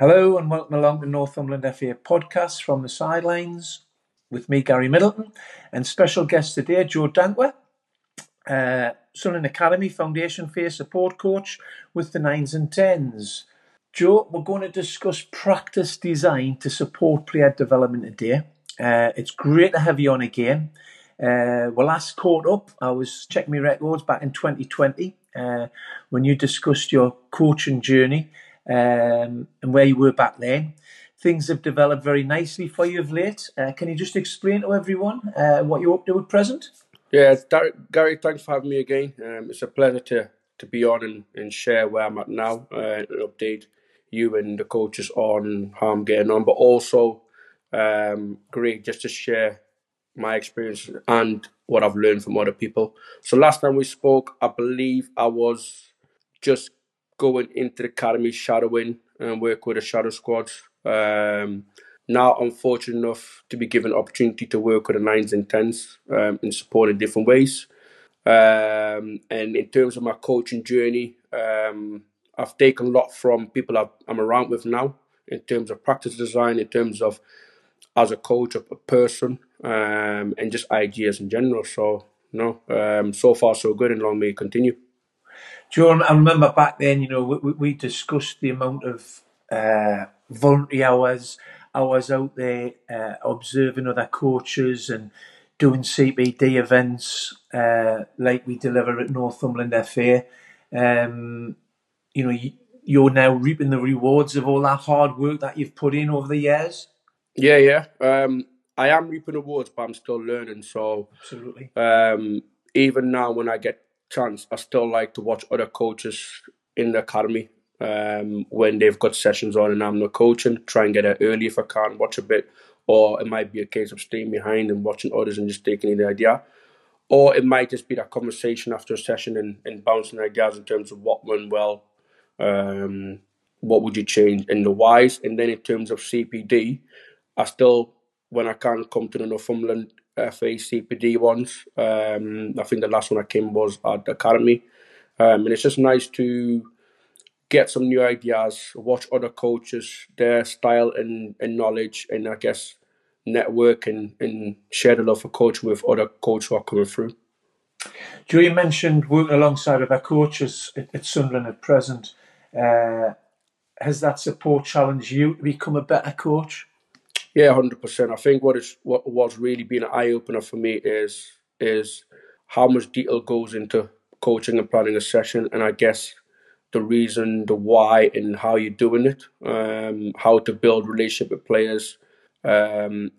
Hello and welcome along to Northumberland FA podcast from the sidelines with me, Gary Middleton, and special guest today, Joe Dankwa, uh, Sunderland Academy Foundation Phase Support Coach with the Nines and Tens. Joe, we're going to discuss practice design to support player development today. Uh, it's great to have you on again. Uh, we last caught up, I was checking my records back in 2020 uh, when you discussed your coaching journey um, and where you were back then. Things have developed very nicely for you of late. Uh, can you just explain to everyone uh, what you're up to at present? Yeah, Gary, thanks for having me again. Um, it's a pleasure to, to be on and, and share where I'm at now uh, and update you and the coaches on how I'm getting on, but also um, great just to share my experience and what I've learned from other people. So last time we spoke, I believe I was just going into the academy shadowing and work with the shadow squads. Um, now I'm fortunate enough to be given opportunity to work with the nines and tens um, and support in different ways. Um, and in terms of my coaching journey, um, I've taken a lot from people I'm around with now in terms of practice design, in terms of as a coach, a person, um, and just ideas in general. So, no, um, so far so good, and long may it continue. John, I remember back then, you know, we, we discussed the amount of uh, voluntary hours, hours out there uh, observing other coaches and doing CPD events uh, like we deliver at Northumberland FA. Um, you know, you're now reaping the rewards of all that hard work that you've put in over the years. Yeah, yeah. Um, I am reaping rewards, but I'm still learning. So, absolutely. Um, even now, when I get chance, I still like to watch other coaches in the academy um, when they've got sessions on and I'm not coaching. Try and get there early if I can, watch a bit. Or it might be a case of staying behind and watching others and just taking in the idea. Or it might just be that conversation after a session and, and bouncing ideas in terms of what went well, um, what would you change, and the whys. And then in terms of CPD, I still, when I can't come to the Northumberland FA CPD ones. Um, I think the last one I came was at the academy, um, and it's just nice to get some new ideas, watch other coaches, their style and, and knowledge, and I guess network and, and share the love for coaching with other coaches who are coming through. You mentioned working alongside other coaches at, at Sunderland at present. Uh, has that support challenged you to become a better coach? Yeah, hundred percent. I think what is what was really been an eye opener for me is is how much detail goes into coaching and planning a session, and I guess the reason, the why, and how you're doing it, um, how to build relationship with players, um,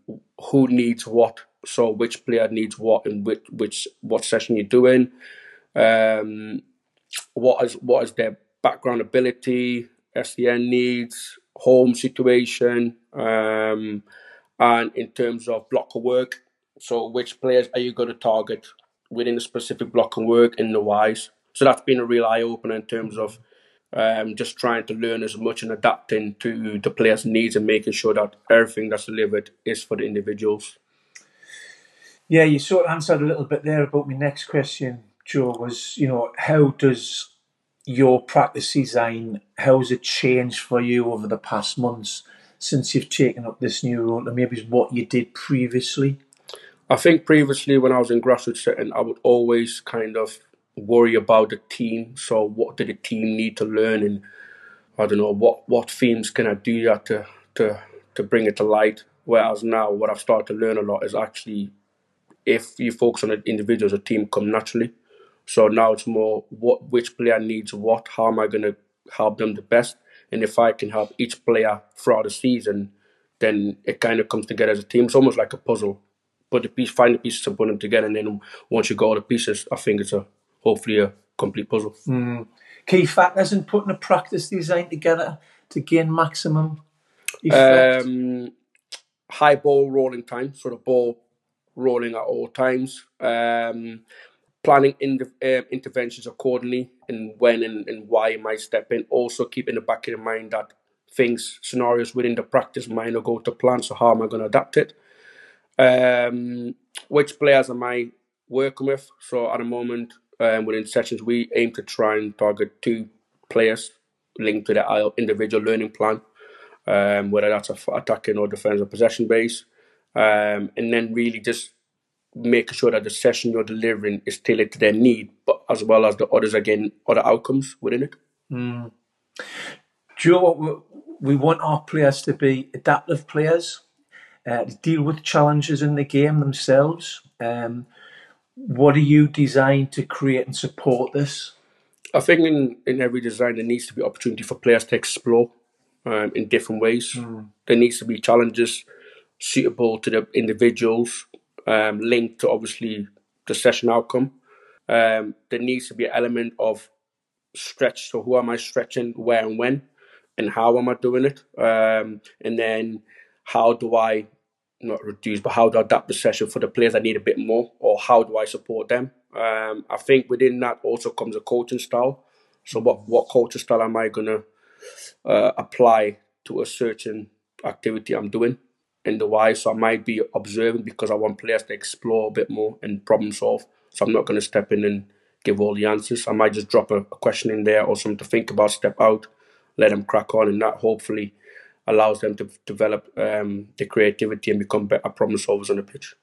who needs what, so which player needs what, and which which what session you're doing, um, what is what is their background ability, SEN needs, home situation, um, and in terms of block of work. So, which players are you going to target within a specific block of work in the whys? So that's been a real eye opener in terms of um, just trying to learn as much and adapting to the players' needs and making sure that everything that's delivered is for the individuals. Yeah, you sort of answered a little bit there about my next question, Joe. Was you know how does your practice design, how's it changed for you over the past months since you've taken up this new role and maybe what you did previously? I think previously when I was in grassroots setting, I would always kind of worry about the team. So what did the team need to learn and I don't know what what themes can I do that to to to bring it to light. Whereas now what I've started to learn a lot is actually if you focus on the individuals, a team come naturally. So now it's more what which player needs what, how am I going to help them the best, and if I can help each player throughout the season, then it kind of comes together as a team. It's almost like a puzzle. Put the piece, find the pieces and put them together, and then once you got all the pieces, I think it's a hopefully a complete puzzle. Mm. Key factors in putting a practice design together to gain maximum effect. Um, high ball rolling time, so the ball rolling at all times. Um, planning in the, uh, interventions accordingly and when and, and why you might step in. Also, keep in the back of your mind that things, scenarios within the practice might not go to plan. So, how am I going to adapt it? Um, which players am I working with? So, at the moment, um, within sessions, we aim to try and target two players linked to the individual learning plan. um, whether that's attacking or defensive possession base, um, and then really just making sure that the session you're delivering is tailored to their need, but as well as the others again, other outcomes within it. Mm. Joe, we want our players to be adaptive players, uh, to deal with challenges in the game themselves. Um, what are you designed to create and support this? I think in, in every design there needs to be opportunity for players to explore um, in different ways. Mm. There needs to be challenges suitable to the individuals, um, linked to obviously the session outcome. Um, there needs to be an element of stretch. So who am I stretching, where and when, and how am I doing it? Um, and then how do I not reduce, but how do I adapt the session for the players that need a bit more, or how do I support them? Um, I think within that also comes a coaching style. So what what coaching style am I gonna uh, apply to a certain activity I'm doing in the why? So I might be observing because I want players to explore a bit more and problem solve. So I'm not gonna step in and give all the answers. I might just drop a, a question in there or something to think about, step out, let them crack on, and that hopefully allows them to develop um, the creativity and become better problem solvers on the pitch.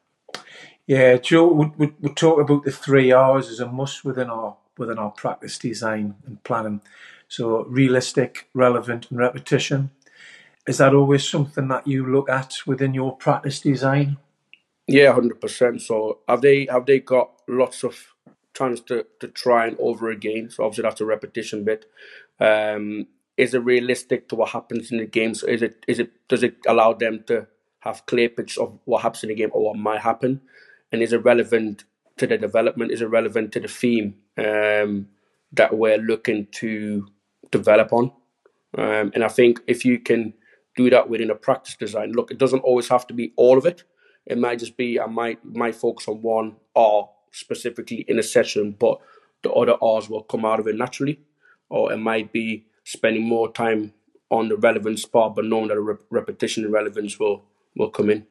Yeah, Joe, we, we, we talk about the three R's as a must within our within our practice design and planning. So realistic, relevant, and repetition. Is that always something that you look at within your practice design? Yeah, hundred percent. So have they have they got lots of chance to, to try and over again? So obviously that's a repetition bit. Um, is it realistic to what happens in the game? So is it is it does it allow them to have clear pictures of what happens in the game or what might happen? And is it relevant to the development? Is it relevant to the theme um, that we're looking to develop on? Um, and I think if you can do that within a practice design, look, it doesn't always have to be all of it. It might just be I might might focus on one R specifically in a session, but the other R's will come out of it naturally. Or it might be spending more time on the relevant spot, but knowing that a re- repetition and relevance will will come in.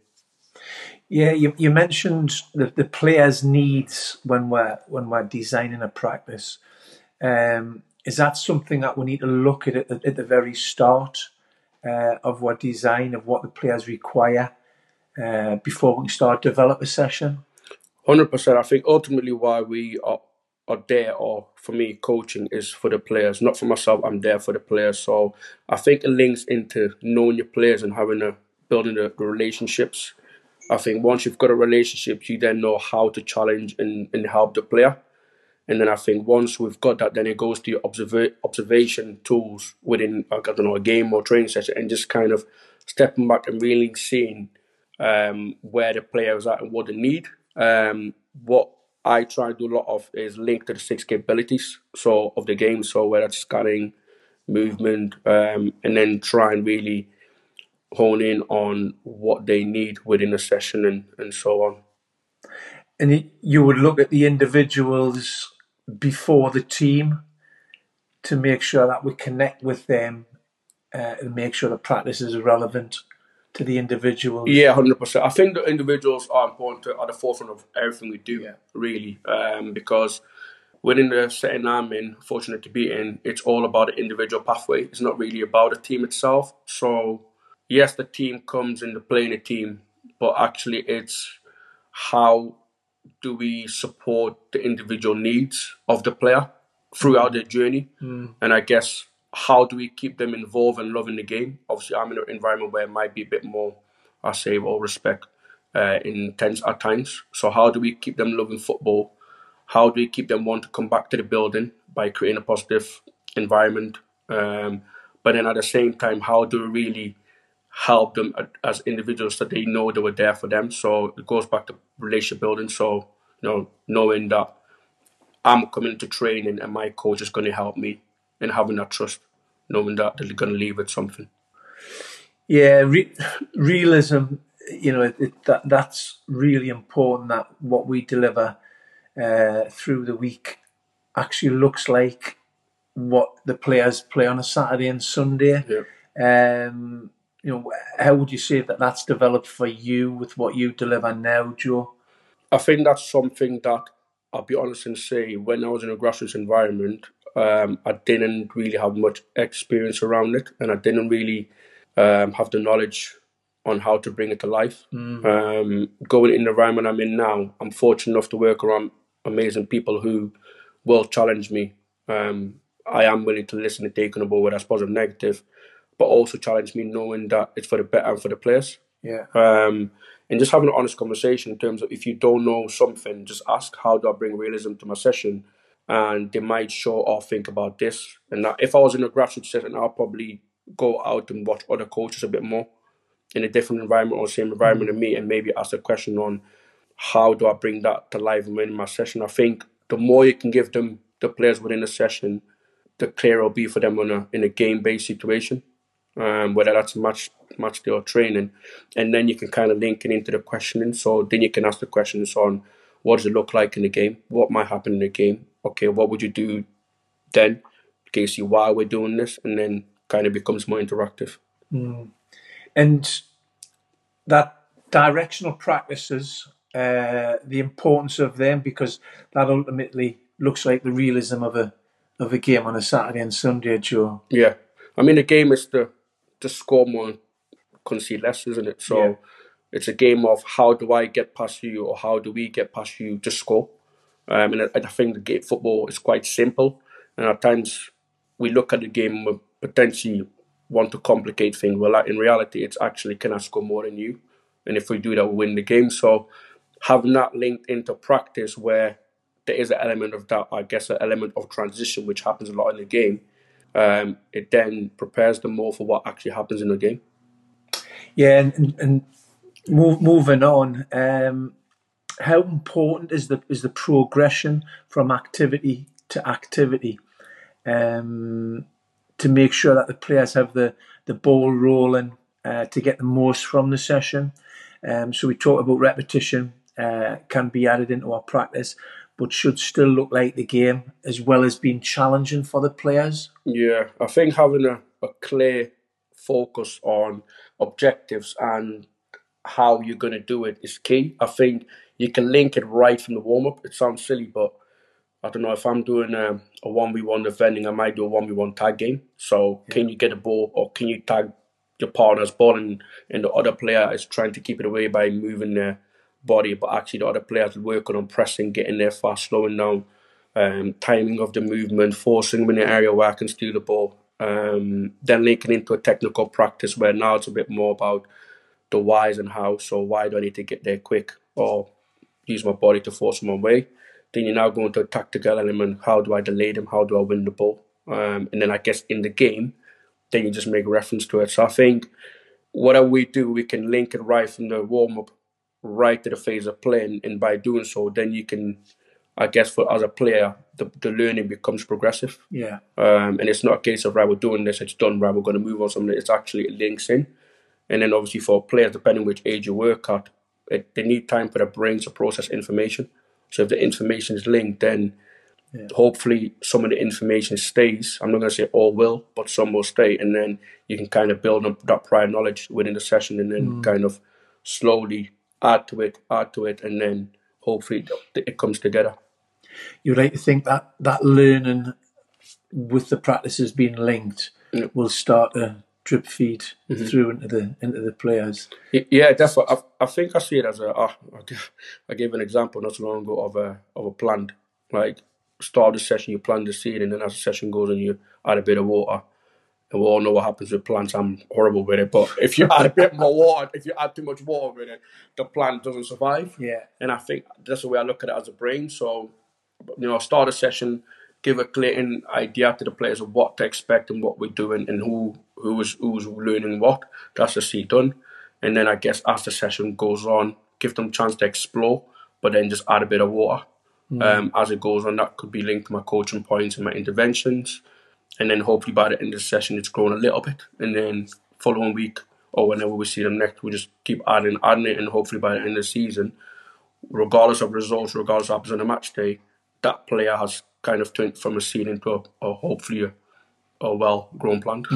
Yeah, you, you mentioned the, the players' needs when we're when we're designing a practice. Um, is that something that we need to look at at the, at the very start uh, of what design of what the players require uh, before we start develop a session? Hundred percent. I think ultimately why we are are there or for me coaching is for the players not for myself i'm there for the players so i think it links into knowing your players and having a building the, the relationships i think once you've got a relationship you then know how to challenge and, and help the player and then i think once we've got that then it goes to your observa- observation tools within i don't know a game or training session and just kind of stepping back and really seeing um, where the players are and what they need um, what I try to do a lot of is link to the six capabilities so of the game. So whether it's scanning, movement, um, and then try and really hone in on what they need within a session and, and so on. And you would look at the individuals before the team to make sure that we connect with them uh, and make sure the practice is relevant to the individuals? Yeah, hundred percent. I think the individuals are important to, at the forefront of everything we do. Yeah. Really, um, because within the setting I'm in, fortunate to be in, it's all about the individual pathway. It's not really about the team itself. So yes, the team comes into playing a team, but actually it's how do we support the individual needs of the player throughout their journey? Mm. And I guess how do we keep them involved and loving the game? Obviously, I'm in an environment where it might be a bit more, I say, all respect, uh, intense at times. So, how do we keep them loving football? How do we keep them want to come back to the building by creating a positive environment? Um, but then at the same time, how do we really help them as individuals that they know they were there for them? So it goes back to relationship building. So you know, knowing that I'm coming to training and my coach is going to help me and having that trust, knowing that they're going to leave with something. Yeah, re- realism. You know, it, it, that that's really important. That what we deliver uh, through the week actually looks like what the players play on a Saturday and Sunday. Yeah. Um, you know, how would you say that that's developed for you with what you deliver now, Joe? I think that's something that I'll be honest and say when I was in a grassroots environment, um, I didn't really have much experience around it, and I didn't really um, have the knowledge on how to bring it to life. Um, going in the environment I'm in now, I'm fortunate enough to work around amazing people who will challenge me. Um, I am willing to listen and take on board whether that's positive, negative, but also challenge me knowing that it's for the better and for the players. Yeah. Um, and just having an honest conversation in terms of if you don't know something, just ask how do I bring realism to my session, and they might show or think about this. And that if I was in a grassroots session, I'll probably go out and watch other coaches a bit more in a different environment or same environment than me, and maybe ask a question on how do I bring that to life in my session. I think the more you can give them the players within the session, the clearer it'll be for them in a in a game based situation um, whether that's match match day or training, and then you can kind of link it into the questioning. So then you can ask the questions on what does it look like in the game, what might happen in the game. Okay, what would you do then? Can you see why we're doing this, and then kind of becomes more interactive. and that directional practices, uh, the importance of them, because that ultimately looks like the realism of a of a game on a Saturday and Sunday, Joe. Yeah, I mean the game is to to score more, concede less, isn't it? So Yeah. it's a game of how do I get past you, or how do we get past you to score. Um, and I, I think the game football is quite simple, and at times we look at the game and potentially want to complicate things. Well, in reality, it's actually can I score more than you, and if we do that, we win the game. So having that linked into practice where there is an element of that, I guess, an element of transition, which happens a lot in the game. Um, it then prepares them more for what actually happens in the game. Yeah, and, and, move, moving on, um, how important is the is the progression from activity to activity um, to make sure that the players have the, the ball rolling uh, to get the most from the session? Um, so we talked about repetition uh, can be added into our practice, but should still look like the game as well as being challenging for the players. Yeah, I think having a, a clear focus on objectives and how you're going to do it is key. I think you can link it right from the warm up. It sounds silly, but I don't know if I'm doing um, a one v one defending, I might do a one v one tag game. So can you get a ball or can you tag your partner's ball and, and the other player is trying to keep it away by moving their body, but actually the other players working on pressing, getting there fast, slowing down, um, timing of the movement, forcing them in the area where I can steal the ball. Um, then linking into a technical practice where now it's a bit more about the whys and how. So why do I need to get there quick or use my body to force them away? Then you're now going to a tactical element. How do I delay them? How do I win the ball? Um, and then I guess in the game, then you just make reference to it. So I think whatever we do, we can link it right from the warm up right to the phase of playing, and by doing so, then you can, I guess, for as a player, the, the learning becomes progressive. Yeah. Um, and it's not a case of right, we're doing this, it's done, right, we're going to move on something. It's actually it links in, and then obviously for players, depending which age you work at, it, they need time for their brains to process information. So if the information is linked, then hopefully some of the information stays. I'm not going to say all will, but some will stay, and then you can kind of build up that prior knowledge within the session, and then kind of slowly add to it, add to it, and then hopefully it comes together. You'd like to think that that learning with the practices being linked Yeah. will start to drip feed through into the into the players. Yeah, definitely. I, I think I see it as a. ah, I gave- an example not so long ago of a of a plant. Like start the session, you plant the seed, and then as the session goes on, you add a bit of water. And we all know what happens with plants. I'm horrible with it, but if you add a bit more water, if you add too much water with it, the plant doesn't survive. Yeah. And I think that's the way I look at it as a brain. So, you know, start a session, give a clear in- idea to the players of what to expect and what we're doing and who who is who's learning what. That's the C done. And then I guess as the session goes on, give them a chance to explore, but then just add a bit of water. Um, as it goes on, that could be linked to my coaching points and my interventions. And then hopefully by the end of the session, it's grown a little bit. And then following week or whenever we see them next, we just keep adding, adding it. And hopefully by the end of the season, regardless of results, regardless of happens on a match day, that player has kind of turned from a seed into a, a hopefully a, a well grown plant.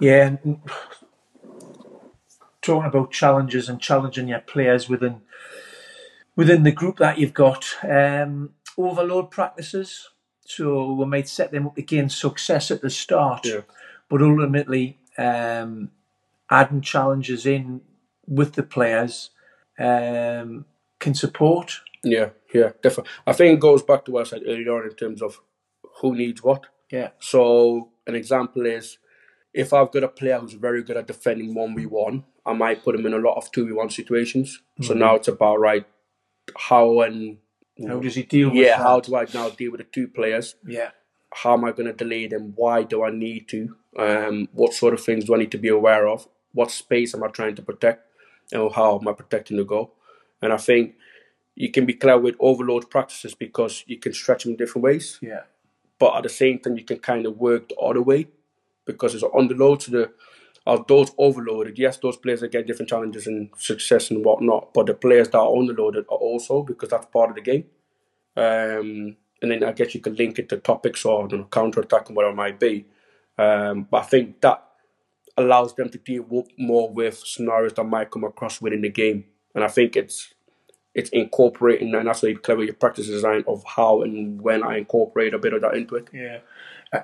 Yeah, talking about challenges and challenging your players within within the group that you've got, um, overload practices. So we might set them up gain success at the start, Yeah. but ultimately um, adding challenges in with the players um, can support. Yeah, yeah, definitely. I think it goes back to what I said earlier on in terms of who needs what. Yeah. So an example is if I've got a player who's very good at defending one v one, I might put him in a lot of two v one situations. So now it's about right how and How does he deal with yeah, that? how do I now deal with the two players? Yeah. How am I going to delay them? Why do I need to? Um, what sort of things do I need to be aware of? What space am I trying to protect? And how am I protecting the goal? And I think you can be clever with overload practices because you can stretch them in different ways Yeah. but at the same time you can kind of work the other way because it's on the load to the are those overloaded. Yes those players that get different challenges and success and whatnot but the players that are underloaded are also because that's part of the game. Um, and then I guess you could link it to topics or you know, counter attack and whatever it might be. Um, but I think that allows them to deal more with scenarios that might come across within the game. And I think it's it's incorporating and that's why you clever your practice design of how and when I incorporate a bit of that into it Yeah.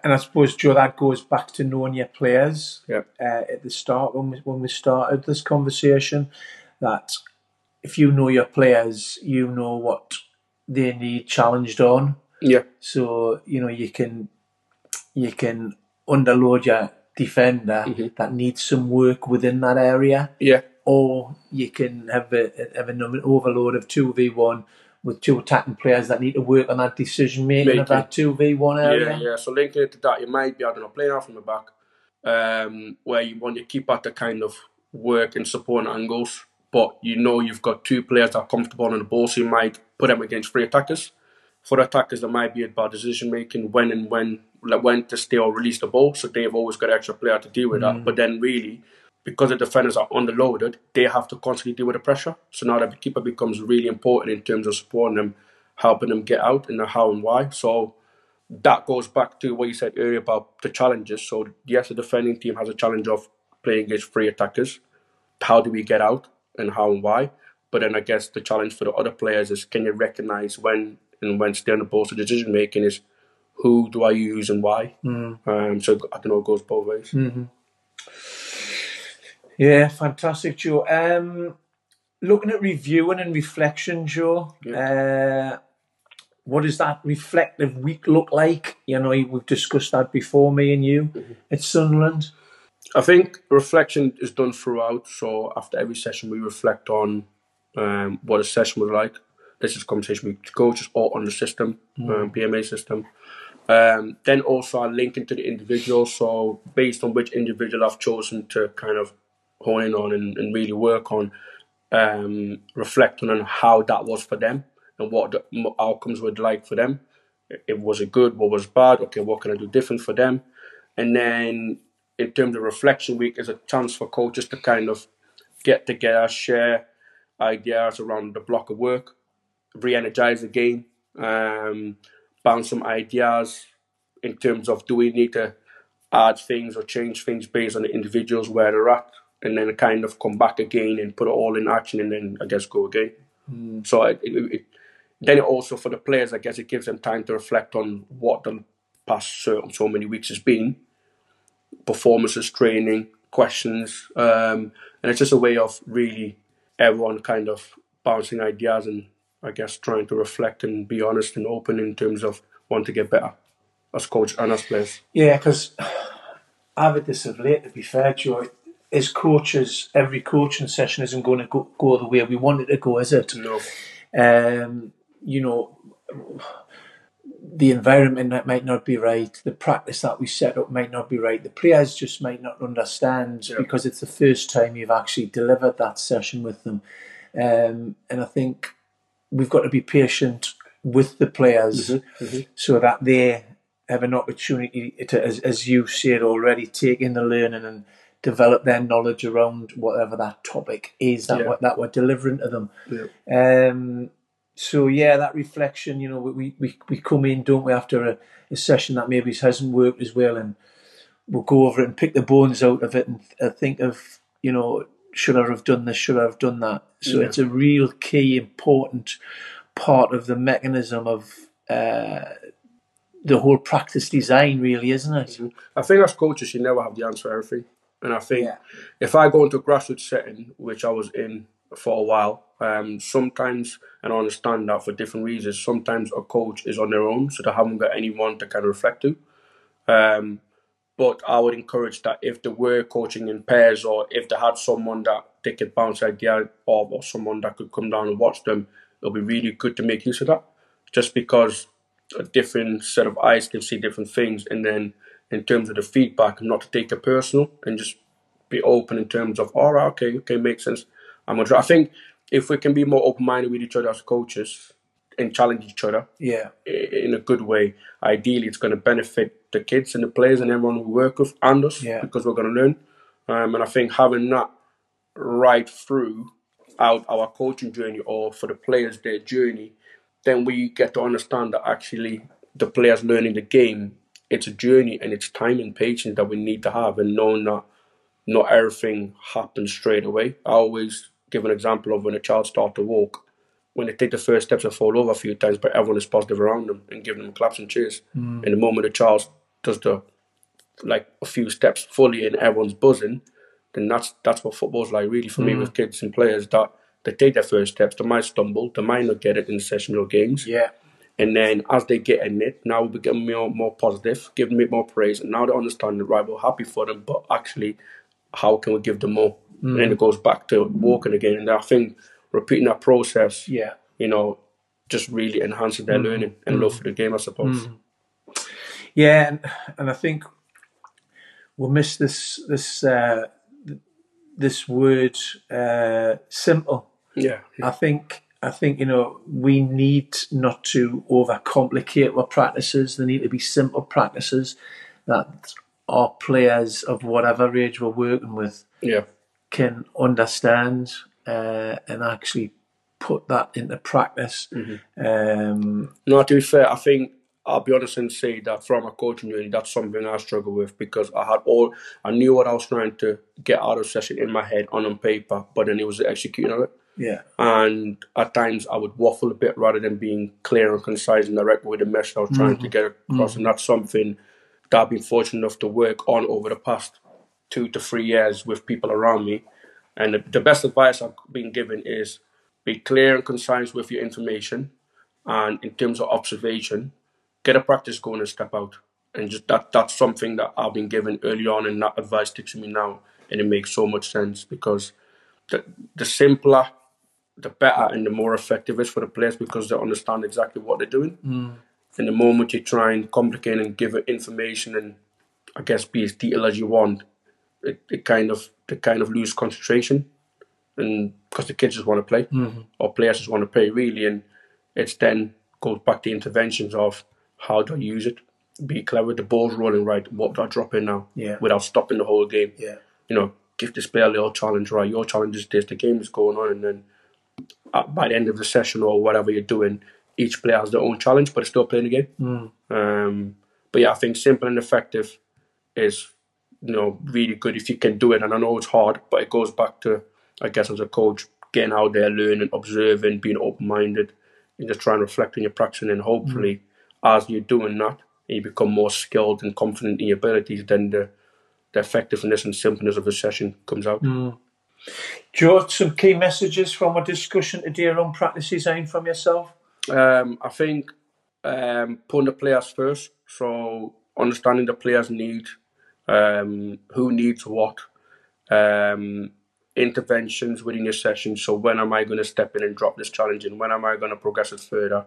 And I suppose, Joe, that goes back to knowing your players yeah uh, at the start when we, when we started this conversation. That if you know your players, you know what they need challenged on. Yeah, So you know you can you can underload your defender that needs some work within that area, yeah, or you can have a have an overload of two v one with two attacking players that need to work on that decision making of that two v one area. yeah, yeah. So linking it to that, you might be, I don't know, playing off from the back, um, where you want your keeper to kind of work and support angles, but you know you've got two players that are comfortable on the ball, so you might put them against three attackers. For attackers, there might be about decision making when and when like when to stay or release the ball, so they've always got an extra player to deal with that. But then really, because the defenders are underloaded, they have to constantly deal with the pressure. So now the keeper becomes really important in terms of supporting them, helping them get out, and the how and why. So that goes back to what you said earlier about the challenges. So yes, the defending team has a challenge of playing against three attackers. How do we get out and how and why? But then I guess the challenge for the other players is can you recognize when and when to stay on the ball? So decision making is who do I use and why? Um, so I don't know, it goes both ways. Yeah, fantastic, Joe. Um, looking at reviewing and reflection, Joe. Uh, what does that reflective week look like? You know, we've discussed that before, me and you at Sunderland. I think reflection is done throughout. So after every session, we reflect on um, what a session was like. This is conversation with coaches or on the system, um, PMA system. Um, then also I link into the individual. So based on which individual I've chosen to kind of hone in on and, and really work on, um, reflecting on how that was for them and what the outcomes would like for them. It was it good? What was bad? Okay, what can I do different for them? And then in terms of reflection week is a chance for coaches to kind of get together, share ideas around the block of work, re-energize the game, um, bounce some ideas in terms of do we need to add things or change things based on the individuals where they're at, and then kind of come back again and put it all in action, and then I guess go again. So it, it, it, then it also for the players, I guess it gives them time to reflect on what the past so, so many weeks has been, performances, training, questions, um, and it's just a way of really everyone kind of bouncing ideas and I guess trying to reflect and be honest and open in terms of wanting to get better as coach and as players. Yeah, because I've had this of late, to be fair, Joe. As coaches, every coaching session isn't going to go, go the way we want it to go, is it? No, um, you know, the environment that might not be right, the practice that we set up might not be right, the players just might not understand Yeah. because it's the first time you've actually delivered that session with them. Um, and I think we've got to be patient with the players so that they have an opportunity to, as, as you said already, take in the learning and develop their knowledge around whatever that topic is that, Yeah. we're, that we're delivering to them. Yeah. Um, so yeah, that reflection, you know, we, we, we come in, don't we, after a, a session that maybe hasn't worked as well, and we'll go over it and pick the bones out of it and uh, think of, you know, should I have done this? Should I have done that? So Yeah. it's a real key, important part of the mechanism of uh, the whole practice design, really, isn't it? I think as coaches, you never have the answer for everything. And I think Yeah. if I go into a grassroots setting, which I was in for a while, um, sometimes, and I understand that for different reasons, sometimes a coach is on their own, so they haven't got anyone to kind of reflect to. Um, but I would encourage that if they were coaching in pairs or if they had someone that they could bounce idea off or someone that could come down and watch them, it'll be really good to make use of that. Just because a different set of eyes can see different things and then in terms of the feedback, not to take it personal and just be open in terms of, all right, okay, okay, makes sense. I'm gonna try. I think if we can be more open minded with each other as coaches and challenge each other, Yeah. in a good way. Ideally, it's going to benefit the kids and the players and everyone we work with and us Yeah. because we're going to learn. Um, and I think having that right through out our coaching journey or for the players their journey, then we get to understand that actually the players learning the game, it's a journey and it's time and patience that we need to have and knowing that not everything happens straight away. I always give an example of when a child starts to walk when they take the first steps and fall over a few times, but everyone is positive around them and giving them claps and cheers. Mm. And the moment the child does the like a few steps fully and everyone's buzzing, then that's that's what football's like really for me mm. with kids and players that they take their first steps, they might stumble, they might not get it in session or games. Yeah. And then as they get in it, now we become more more positive, give them more praise, and now they understand it, right, we're happy for them, but actually how can we give them more? And then it goes back to walking again. And I think repeating that process Yeah. you know, just really enhancing their learning and love for the game, I suppose. Yeah, and, and I think we'll miss this this uh, this word uh, simple. Yeah, I think I think you know we need not to overcomplicate our practices. They need to be simple practices that our players of whatever age we're working with yeah, can understand uh, and actually put that into practice. Um, No, to be fair, I think I'll be honest and say that from a coaching journey, that's something I struggle with because I had all I knew what I was trying to get out of session in my head on on paper, but then it was the executing of it. Yeah, And at times I would waffle a bit rather than being clear and concise and direct with the message I was trying to mm-hmm. get across. And mm-hmm. that's something that I've been fortunate enough to work on over the past two to three years with people around me. And the, the best advice I've been given is be clear and concise with your information. And in terms of observation, get a practice going and step out. And just that that's something that I've been given early on and that advice sticks with me now. And it makes so much sense because the the simpler the better and the more effective it is for the players because they understand exactly what they're doing. Hmm. And the moment you try and complicate and give it information and I guess be as detailed as you want, it, it kind of they kind of lose concentration, and because the kids just want to play hmm. or players just want to play really, and it's then goes back to interventions of how do I use it, be clever. The ball's rolling right. What do I drop in now? Yeah. Without stopping the whole game yeah, you know, give this player a little challenge, right? Your challenge is this, the game is going on, and then at, by the end of the session or whatever you're doing, each player has their own challenge, but it's still playing the game. Mm. Um, but yeah, I think simple and effective is, you know, really good if you can do it. And I know it's hard, but it goes back to, I guess, as a coach, getting out there, learning, observing, being open minded, and just trying to reflect on your practice. And hopefully, mm. as you're doing that, and you become more skilled and confident in your abilities, then the the effectiveness and simpleness of the session comes out. Mm. Joe, some key messages from our discussion today around practices design from yourself. Um, I think um, putting the players first, so understanding the players' need, um, who needs what, um, interventions within your session. So when am I going to step in and drop this challenge and When am I going to progress it further?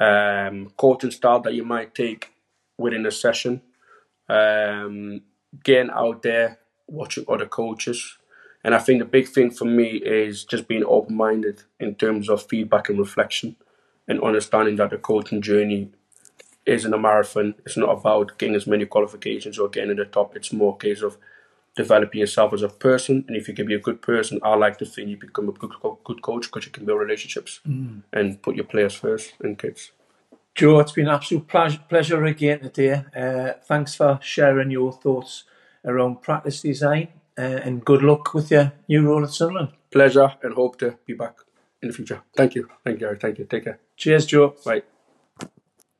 Um, coaching style that you might take within a session. Um, getting out there, watching other coaches. And I think the big thing for me is just being open minded in terms of feedback and reflection and understanding that the coaching journey isn't a marathon. It's not about getting as many qualifications or getting to the top. It's more a case of developing yourself as a person. And if you can be a good person, I like to think you become a good, good coach because you can build relationships and put your players first and kids. Joe, it's been an absolute pleasure, pleasure again today. Uh, thanks for sharing your thoughts around practice design uh, and good luck with your new role at Sunderland. Pleasure and hope to be back in the future. Thank you. Thank you, Gary. Thank you. Take care. Cheers, Joe. Bye.